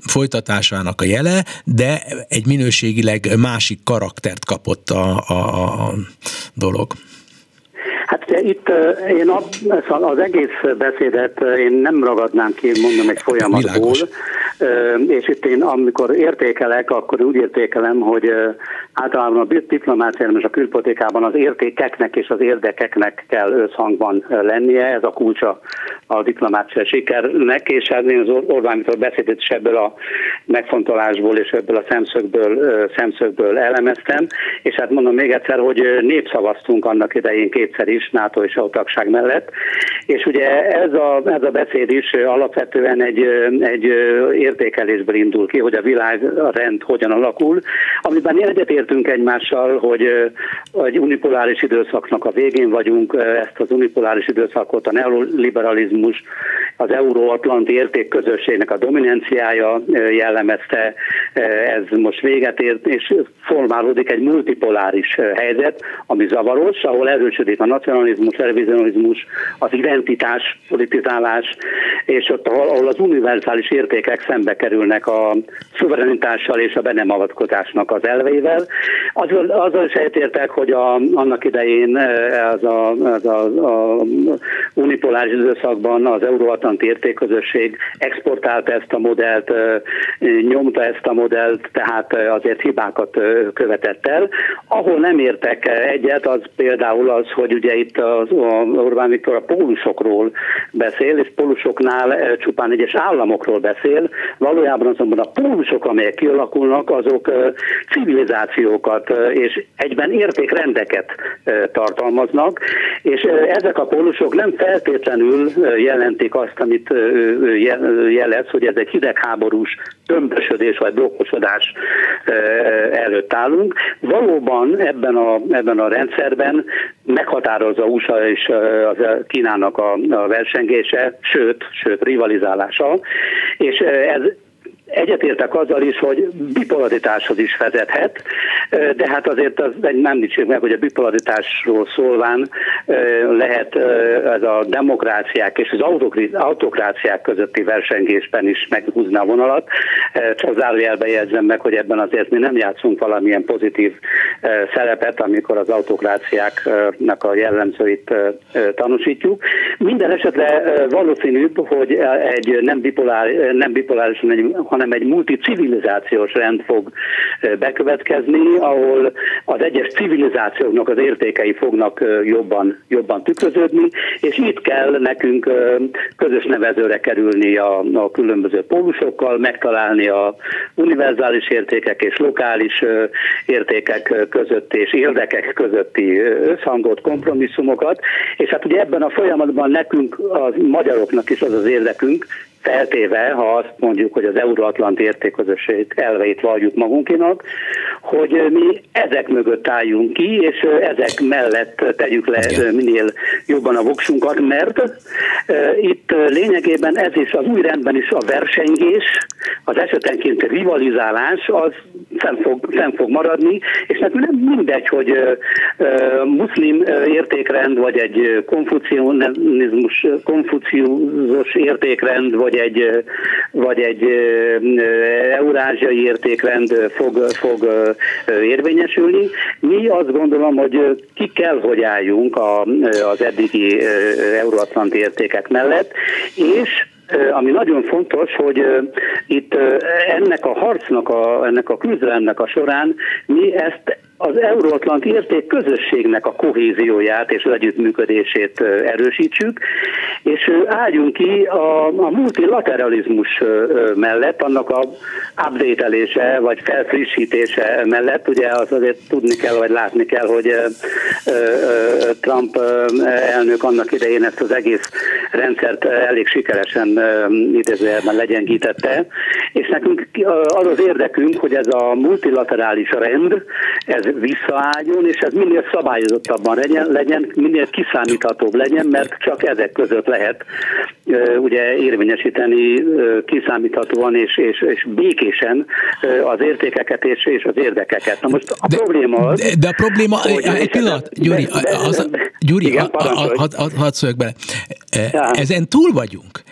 folytatásának a jele, de egy minőségileg másik karaktert kapott a, a, a dolog? Hát itt én az egész beszédet én nem ragadnám ki, mondom, egy folyamatból, Világos. és itt én amikor értékelek, akkor úgy értékelem, hogy általában a diplomáciában és a külpolitikában az értékeknek és az érdekeknek kell összhangban lennie, ez a kulcsa a diplomácia sikernek, és hát én az Orbán Viktor beszédét is ebből a megfontolásból és ebből a szemszögből, szemszögből elemeztem, és hát mondom még egyszer, hogy népszavaztunk annak idején kétszer is NATO és a tagság mellett, és ugye ez a, ez a beszéd is alapvetően egy, egy értékelésből indul ki, hogy a világ a rend hogyan alakul, amiben egyetértünk egymással, hogy egy unipoláris időszaknak a végén vagyunk, ezt az unipoláris időszakot a neoliberalizmus, az euróatlanti értékközösségnek a dominanciája jellemezte, ez most véget ért, és formálódik egy multipoláris helyzet, ami zavaros, ahol erősödik a nacionalizmus, revizionizmus, az identitás, politizálás, és ott, ahol az univerzális értékek szembe kerülnek a szuverenitással és a be nem avatkozásnak az elveivel. Azzal, azzal is egyetértek, hogy a, annak idején az a, az a, a unipoláris időszakban az euróatlanti értékközösség exportálta ezt a modellt, nyomta ezt a modellt, tehát azért hibákat követett el. Ahol nem értek egyet, az például az, hogy ugye itt az Orbán Viktor a pólusokról beszél, és pólusoknál csupán egyes államokról beszél, valójában azonban a pólusok, amelyek kialakulnak, azok civilizációkat és egyben értékrendeket tartalmaznak, és ezek a pólusok nem feltétlenül jelentik azt, amit jelez, hogy ez egy hidegháborús tömbösödés vagy blokkosodás előtt állunk. Valóban ebben a, ebben a rendszerben meghatározza USA és az Kínának a, a versengése, sőt, sőt rivalizálása, és ez Egyetértek azzal is, hogy bipolaritáshoz is vezethet, de hát azért az nem nincs meg, hogy a bipolaritásról szólván lehet ez a demokráciák és az autokráciák közötti versengésben is meghúzni a vonalat. Csak zárójelbe jegyzem meg, hogy ebben azért mi nem játszunk valamilyen pozitív szerepet, amikor az autokráciáknak a jellemzőit tanúsítjuk. Minden esetre valószínűbb, hogy egy nem, bipolár, nem bipoláris, hanem hanem egy multicivilizációs rend fog bekövetkezni, ahol az egyes civilizációknak az értékei fognak jobban, jobban tükröződni, és itt kell nekünk közös nevezőre kerülni a, a különböző pólusokkal, megtalálni a univerzális értékek és lokális értékek között és érdekek közötti összhangot, kompromisszumokat, és hát ugye ebben a folyamatban nekünk, a magyaroknak is az az érdekünk, feltéve, ha azt mondjuk, hogy az euróatlanti értékközösség elveit valljuk magunkinak, hogy mi ezek mögött álljunk ki, és ezek mellett tegyük le minél jobban a voksunkat, mert itt lényegében ez is az új rendben is a versengés, az esetenként rivalizálás, az fenn fog, fenn fog maradni, és nekünk nem mindegy, hogy muszlim értékrend, vagy egy konfucionizmus, konfuciós értékrend, vagy egy, vagy egy eurázsiai értékrend fog, fog érvényesülni. Mi azt gondolom, hogy ki kell, hogy álljunk az eddigi euróatlanti értékek mellett, és ami nagyon fontos, hogy itt ennek a harcnak, a, ennek a küzdelemnek a során mi ezt az euróatlanti érték közösségnek a kohézióját és az együttműködését erősítsük, és álljunk ki a, a multilateralizmus mellett, annak a update vagy felfrissítése mellett, ugye az azért tudni kell, vagy látni kell, hogy Trump elnök annak idején ezt az egész rendszert elég sikeresen idézőjelben legyengítette, és nekünk az az érdekünk, hogy ez a multilaterális rend, ez visszaálljon, és ez minél szabályozottabban legyen, legyen minél kiszámíthatóbb legyen, mert csak ezek között lehet ugye érvényesíteni kiszámíthatóan és, és, és békésen az értékeket és, és az érdekeket. Na most a de, probléma az... De, de a probléma, hogy egy pillanat, Gyuri, de, de, az, Gyuri, hadd szóljak bele. Ezen túl vagyunk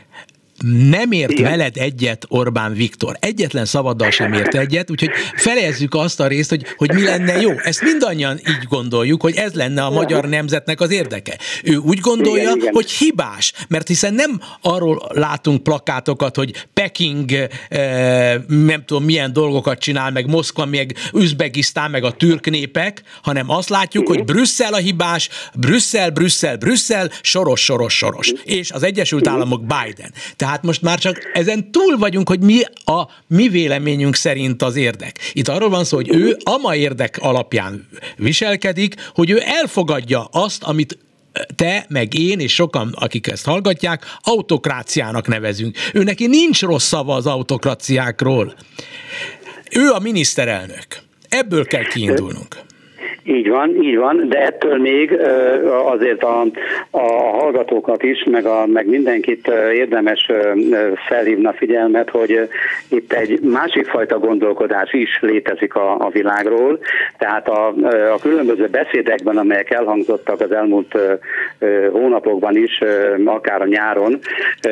nem ért Igen. veled egyet Orbán Viktor. Egyetlen szavaddal sem ért egyet, úgyhogy felezzük azt a részt, hogy, hogy mi lenne jó. Ezt mindannyian így gondoljuk, hogy ez lenne a magyar nemzetnek az érdeke. Ő úgy gondolja, igen, igen. hogy hibás, mert hiszen nem arról látunk plakátokat, hogy Peking eh, nem tudom milyen dolgokat csinál, meg Moszkva, meg Üzbegisztán, meg a türk népek, hanem azt látjuk, hogy Brüsszel a hibás, Brüsszel, Brüsszel, Brüsszel, soros, soros, soros. És az Egyesült Államok Biden. Tehát tehát most már csak ezen túl vagyunk, hogy mi a mi véleményünk szerint az érdek. Itt arról van szó, hogy ő ama érdek alapján viselkedik, hogy ő elfogadja azt, amit te, meg én, és sokan, akik ezt hallgatják, autokráciának nevezünk. Ő neki nincs rossz szava az autokráciákról. Ő a miniszterelnök. Ebből kell kiindulnunk. Így van, így van, de ettől még azért a, a hallgatókat is, meg, a, meg mindenkit érdemes felhívna figyelmet, hogy itt egy másik fajta gondolkodás is létezik a, a világról, tehát a, a különböző beszédekben, amelyek elhangzottak az elmúlt hónapokban is, akár a nyáron,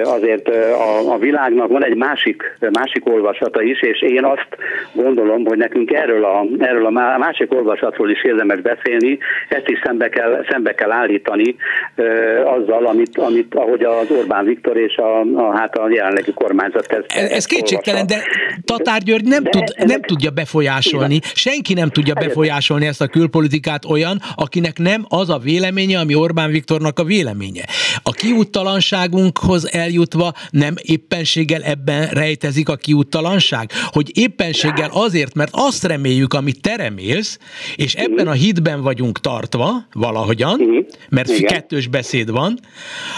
azért a, a világnak van egy másik, másik olvasata is, és én azt gondolom, hogy nekünk erről a, erről a másik olvasatról is érdemes beszélni, ezt is szembe kell, szembe kell állítani ö, azzal, amit, amit, ahogy az Orbán Viktor és a, a, hát a jelenlegi kormányzat ezt, Ez, ez kétségtelen, de Tatár György nem, de, tud, nem tudja befolyásolni, igen. senki nem tudja befolyásolni ezt a külpolitikát olyan, akinek nem az a véleménye, ami Orbán Viktornak a véleménye. A kiúttalanságunkhoz eljutva nem éppenséggel ebben rejtezik a kiúttalanság, hogy éppenséggel azért, mert azt reméljük, amit te remélsz, és ebben a hitben vagyunk tartva, valahogyan, uh-huh. mert Igen. kettős beszéd van,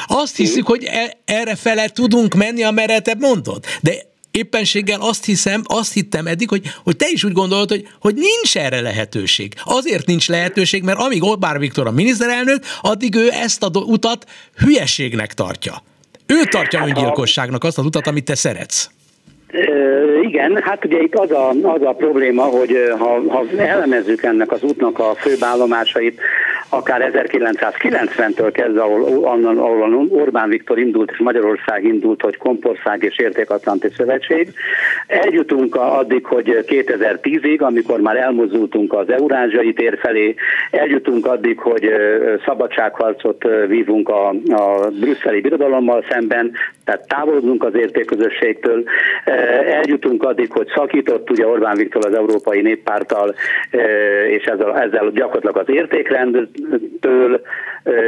azt hiszük, uh-huh. hogy e- erre fele tudunk menni, amerre te mondod. De éppenséggel azt hiszem, azt hittem eddig, hogy, hogy te is úgy gondolod, hogy, hogy nincs erre lehetőség. Azért nincs lehetőség, mert amíg Orbán Viktor a miniszterelnök, addig ő ezt a utat hülyeségnek tartja. Ő tartja öngyilkosságnak azt az utat, amit te szeretsz. Igen, hát ugye itt az a, az a probléma, hogy ha, ha elemezzük ennek az útnak a főbállomásait, akár 1990-től kezdve, ahol, onnan, ahol Orbán Viktor indult és Magyarország indult, hogy Kompország és Értékatlanti Szövetség. Eljutunk addig, hogy 2010-ig, amikor már elmozdultunk az eurázsiai tér felé, eljutunk addig, hogy szabadságharcot vívunk a, a brüsszeli birodalommal szemben, tehát távolodunk az értékközösségtől, eljutunk addig, hogy szakított ugye Orbán Viktor az Európai Néppárttal, és ezzel, ezzel gyakorlatilag az értékrendtől,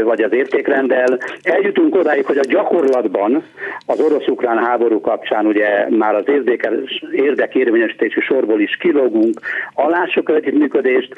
vagy az értékrenddel. Eljutunk odáig, hogy a gyakorlatban az orosz-ukrán háború kapcsán ugye már az érdekérvényesítési sorból is kilógunk, alássuk együttműködést,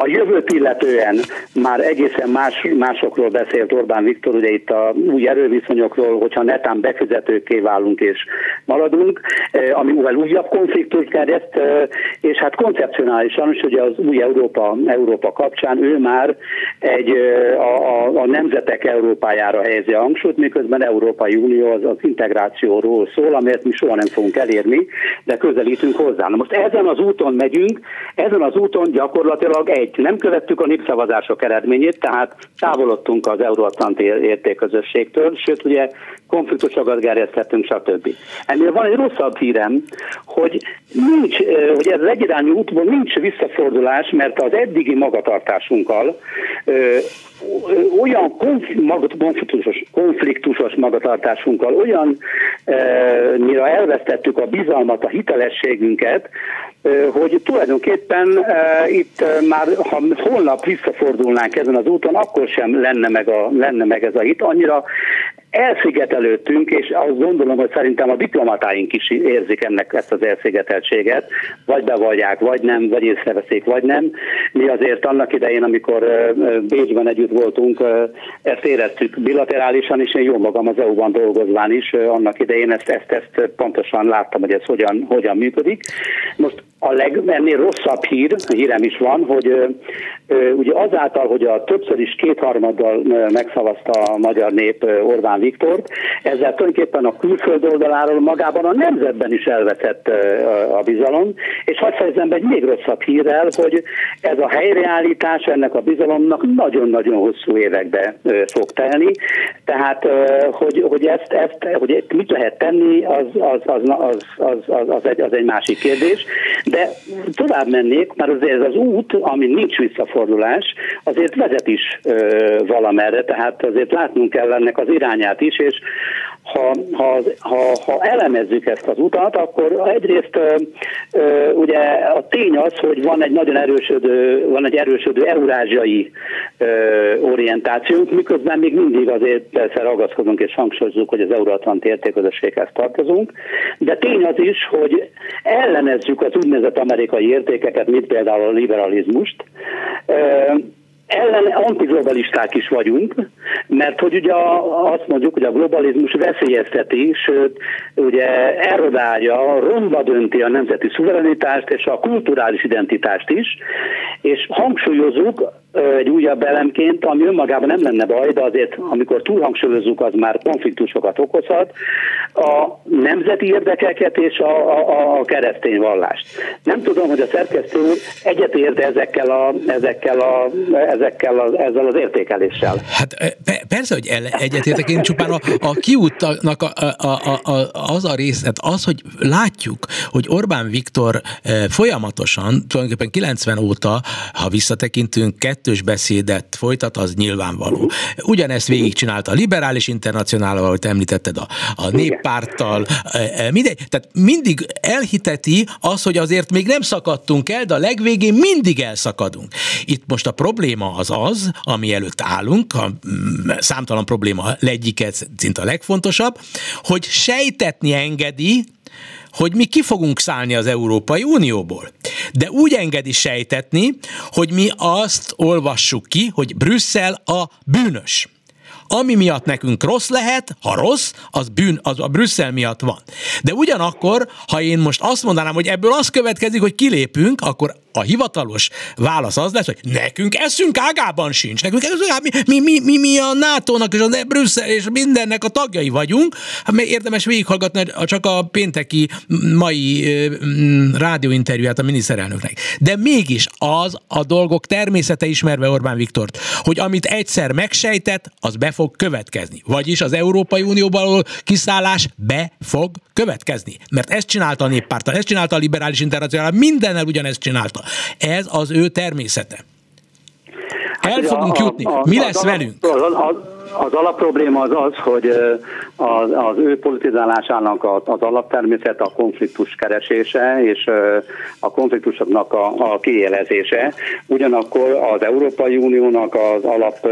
a jövőt illetően már egészen más, másokról beszélt Orbán Viktor, ugye itt a új erőviszonyokról, hogyha netán befizetőké válunk és maradunk, eh, amivel újabb konfliktus gerjedt, eh, és hát koncepcionálisan is ugye az új Európa, Európa kapcsán ő már egy eh, a, a, a nemzetek Európájára helyezi a hangsúlyt, miközben Európai Unió az, az integrációról szól, amelyet mi soha nem fogunk elérni, de közelítünk hozzá. Na most ezen az úton megyünk, ezen az úton gyakorlatilag egy egy, nem követtük a népszavazások eredményét, tehát távolodtunk az euróatlanti értékközösségtől, sőt ugye konfliktusokat gerjesztettünk, stb. Ennél van egy rosszabb hírem, hogy nincs, hogy ez az egyirányú útból nincs visszafordulás, mert az eddigi magatartásunkkal olyan konfliktusos, konfliktusos magatartásunkkal olyan e, mire elvesztettük a bizalmat, a hitelességünket, hogy tulajdonképpen itt már, ha holnap visszafordulnánk ezen az úton, akkor sem lenne meg, a, lenne meg ez a hit. Annyira elszigetelődtünk, és azt gondolom, hogy szerintem a diplomatáink is érzik ennek ezt az elszigeteltséget, vagy bevallják, vagy nem, vagy észreveszik, vagy nem. Mi azért annak idején, amikor Bécsben együtt voltunk, ezt éreztük bilaterálisan, és én jó magam az EU-ban dolgozván is, annak idején ezt, ezt, ezt pontosan láttam, hogy ez hogyan, hogyan működik. Most a leg, ennél rosszabb hír, hírem is van, hogy ö, ugye azáltal, hogy a többször is kétharmaddal megszavazta a magyar nép Orbán Viktort, ezzel tulajdonképpen a külföld oldaláról magában a nemzetben is elveszett a bizalom, és hadd fejezem be egy még rosszabb hírrel, hogy ez a helyreállítás ennek a bizalomnak nagyon-nagyon hosszú évekbe fog telni, tehát hogy, hogy ezt, ezt hogy mit lehet tenni, az, az, az, az, az, az, az, egy, az egy másik kérdés, de tovább mennék, mert azért ez az út, ami nincs visszafordulás, azért vezet is ö, valamerre, tehát azért látnunk kell ennek az irányát is, és ha, ha, ha, ha elemezzük ezt az utat, akkor egyrészt ö, ö, ugye a tény az, hogy van egy nagyon erősödő, van egy erősödő eurázsiai ö, orientációnk, miközben még mindig azért persze ragaszkodunk és hangsúlyozunk, hogy az Euróatlanti értéközösséghez tartozunk, de tény az is, hogy ellenezzük az úgynevezett amerikai értékeket, mint például a liberalizmust, ellen antiglobalisták is vagyunk, mert hogy ugye azt mondjuk, hogy a globalizmus veszélyezteti, sőt, ugye erodálja, romba dönti a nemzeti szuverenitást és a kulturális identitást is, és hangsúlyozunk egy újabb elemként, ami önmagában nem lenne baj, de azért, amikor túlhangsúlyozzuk, az már konfliktusokat okozhat, a nemzeti érdekeket és a, a, a keresztény vallást. Nem tudom, hogy a szerkesztő egyetért ezekkel a, ezekkel a, ezekkel a, ezzel az értékeléssel. Hát persze, hogy egyetértek, én csupán a, a kiútnak a, a, a, a, az a rész, hát az, hogy látjuk, hogy Orbán Viktor folyamatosan, tulajdonképpen 90 óta, ha visszatekintünk, kettős beszédet folytat, az nyilvánvaló. Ugyanezt végigcsinálta a liberális internacionálval, ahogy említetted, a, a néppárttal, mindegy. Tehát mindig elhiteti az, hogy azért még nem szakadtunk el, de a legvégén mindig elszakadunk. Itt most a probléma az az, ami előtt állunk, a mm, számtalan probléma legyiket, szinte a legfontosabb, hogy sejtetni engedi, hogy mi ki fogunk szállni az Európai Unióból. De úgy engedi sejtetni, hogy mi azt olvassuk ki, hogy Brüsszel a bűnös. Ami miatt nekünk rossz lehet, ha rossz, az bűn, az a Brüsszel miatt van. De ugyanakkor, ha én most azt mondanám, hogy ebből az következik, hogy kilépünk, akkor a hivatalos válasz az lesz, hogy nekünk eszünk ágában sincs, nekünk eszünk ágában, mi, mi, mi, mi a NATO-nak és a Brüsszel és mindennek a tagjai vagyunk, hát érdemes végighallgatni csak a pénteki mai rádióinterjúját a miniszterelnöknek. De mégis az a dolgok természete ismerve Orbán Viktort, hogy amit egyszer megsejtett, az be fog következni. Vagyis az Európai Unióból kiszállás be fog következni. Mert ezt csinálta a néppártal, ezt csinálta a liberális internacionál, mindennel ugyanezt csinálta. Ez az ő természete. El hát, fogunk a, jutni. Mi lesz velünk? Az, az, az alapprobléma az az, hogy az, az ő politizálásának az alaptermészet a konfliktus keresése és a konfliktusoknak a, a kiélezése. Ugyanakkor az Európai Uniónak az alap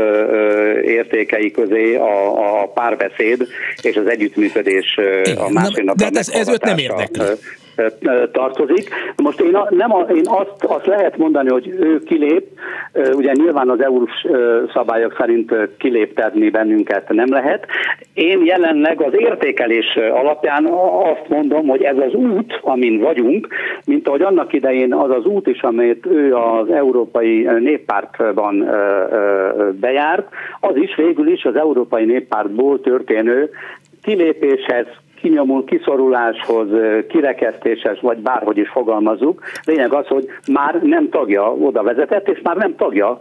értékei közé a, a párbeszéd és az együttműködés a másiknak. De ez, ez őt nem érdekli tartozik. Most én, nem a, én azt, azt lehet mondani, hogy ő kilép, ugye nyilván az EU szabályok szerint kiléptetni bennünket nem lehet. Én jelenleg az értékelés alapján azt mondom, hogy ez az út, amin vagyunk, mint ahogy annak idején az az út is, amelyet ő az Európai Néppártban bejárt, az is végül is az Európai Néppártból történő kilépéshez, kinyomul kiszoruláshoz, kirekesztéshez, vagy bárhogy is fogalmazunk. Lényeg az, hogy már nem tagja oda vezetett, és már nem tagja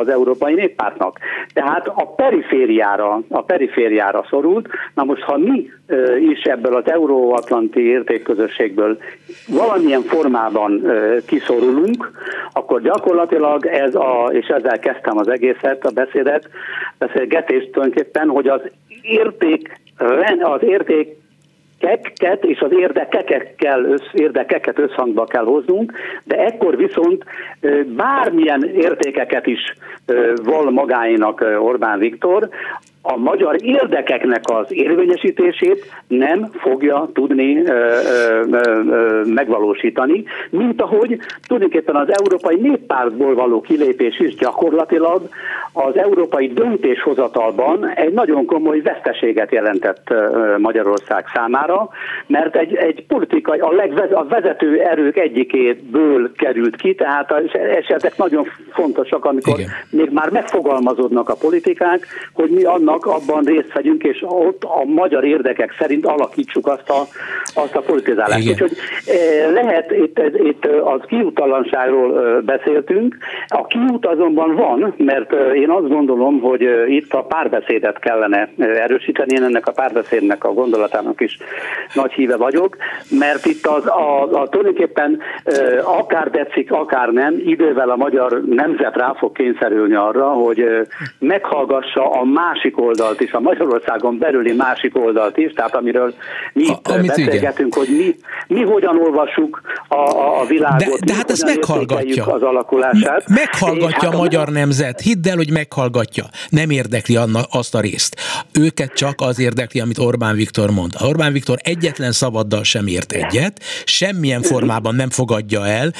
az Európai Néppártnak. Tehát a perifériára, a perifériára szorult. Na most, ha mi is ebből az euróatlanti értékközösségből valamilyen formában kiszorulunk, akkor gyakorlatilag ez a, és ezzel kezdtem az egészet, a beszédet, beszélgetést tulajdonképpen, hogy az érték, az érték érdekeket és az érdekekkel össz, érdekeket összhangba kell hoznunk, de ekkor viszont bármilyen értékeket is val magáinak Orbán Viktor, a magyar érdekeknek az érvényesítését nem fogja tudni ö, ö, ö, megvalósítani, mint ahogy tulajdonképpen az Európai Néppártból való kilépés is gyakorlatilag az európai döntéshozatalban egy nagyon komoly veszteséget jelentett Magyarország számára, mert egy, egy politikai, a, legvez, a vezető erők egyikéből került ki, tehát esetek nagyon fontosak, amikor Igen. még már megfogalmazódnak a politikák, hogy mi annak annak abban részt vegyünk, és ott a magyar érdekek szerint alakítsuk azt a, azt a politizálást. Igen. Úgyhogy eh, lehet, itt, itt az kiutalanságról eh, beszéltünk, a kiút azonban van, mert eh, én azt gondolom, hogy itt a párbeszédet kellene erősíteni, én ennek a párbeszédnek a gondolatának is nagy híve vagyok, mert itt az a, a tulajdonképpen akár tetszik, akár nem, idővel a magyar nemzet rá fog kényszerülni arra, hogy meghallgassa a másik oldalt is, a Magyarországon belüli másik oldalt is, tehát amiről mi a, amit beszélgetünk, igen. hogy mi, mi hogyan olvassuk a, a, a világot, de, de hát ezt meghallgatja. az alakulását. Meghallgatja a hát magyar a... nemzet, hidd el, hogy meghallgatja. Nem érdekli anna, azt a részt. Őket csak az érdekli, amit Orbán Viktor mond. Orbán Viktor egyetlen szabaddal sem ért egyet, semmilyen formában nem fogadja el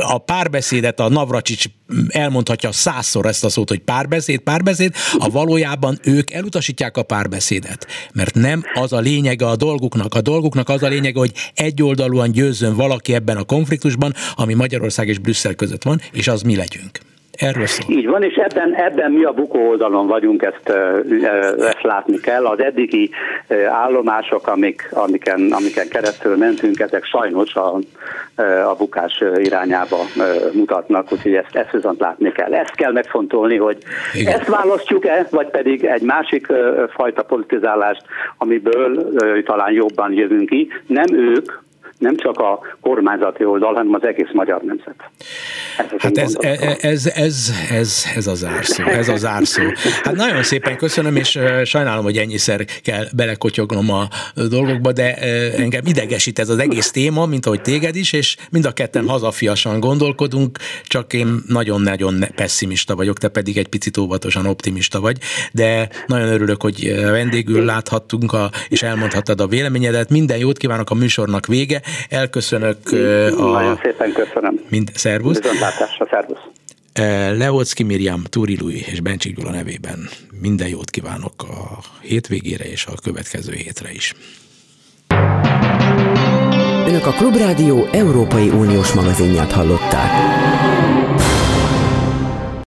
a párbeszédet, a Navracsics elmondhatja százszor ezt a szót, hogy párbeszéd, párbeszéd, a valójában ők elutasítják a párbeszédet, mert nem az a lényege a dolguknak. A dolguknak az a lényege, hogy egyoldalúan győzzön valaki ebben a konfliktusban, ami Magyarország és Brüsszel között van, és az mi legyünk. Erről szól. Így van, és ebben, ebben mi a bukó oldalon vagyunk, ezt, ezt látni kell. Az eddigi állomások, amik, amiken, amiken keresztül mentünk, ezek sajnos a, a bukás irányába mutatnak, úgyhogy ezt, ezt viszont látni kell. Ezt kell megfontolni, hogy Igen. ezt választjuk-e, vagy pedig egy másik fajta politizálást, amiből talán jobban jövünk ki. Nem ők, nem csak a kormányzati oldal, hanem az egész magyar nemzet. Hát ez, ez, ez, ez, ez, ez az árszó, ez az árszó. Hát nagyon szépen köszönöm, és sajnálom, hogy ennyiszer kell belekotyognom a dolgokba, de engem idegesít ez az egész téma, mint ahogy téged is, és mind a ketten hazafiasan gondolkodunk, csak én nagyon-nagyon pessimista vagyok, te pedig egy picit óvatosan optimista vagy, de nagyon örülök, hogy vendégül láthattunk, a, és elmondhattad a véleményedet. Minden jót kívánok a műsornak vége, elköszönök a... Nagyon szépen köszönöm. Mind, szervusz. Viszontlátásra, szervusz. Leocki Miriam, Túri Lui és Bencsik Gyula nevében minden jót kívánok a hétvégére és a következő hétre is. Önök a Klubrádió Európai Uniós magazinját hallották.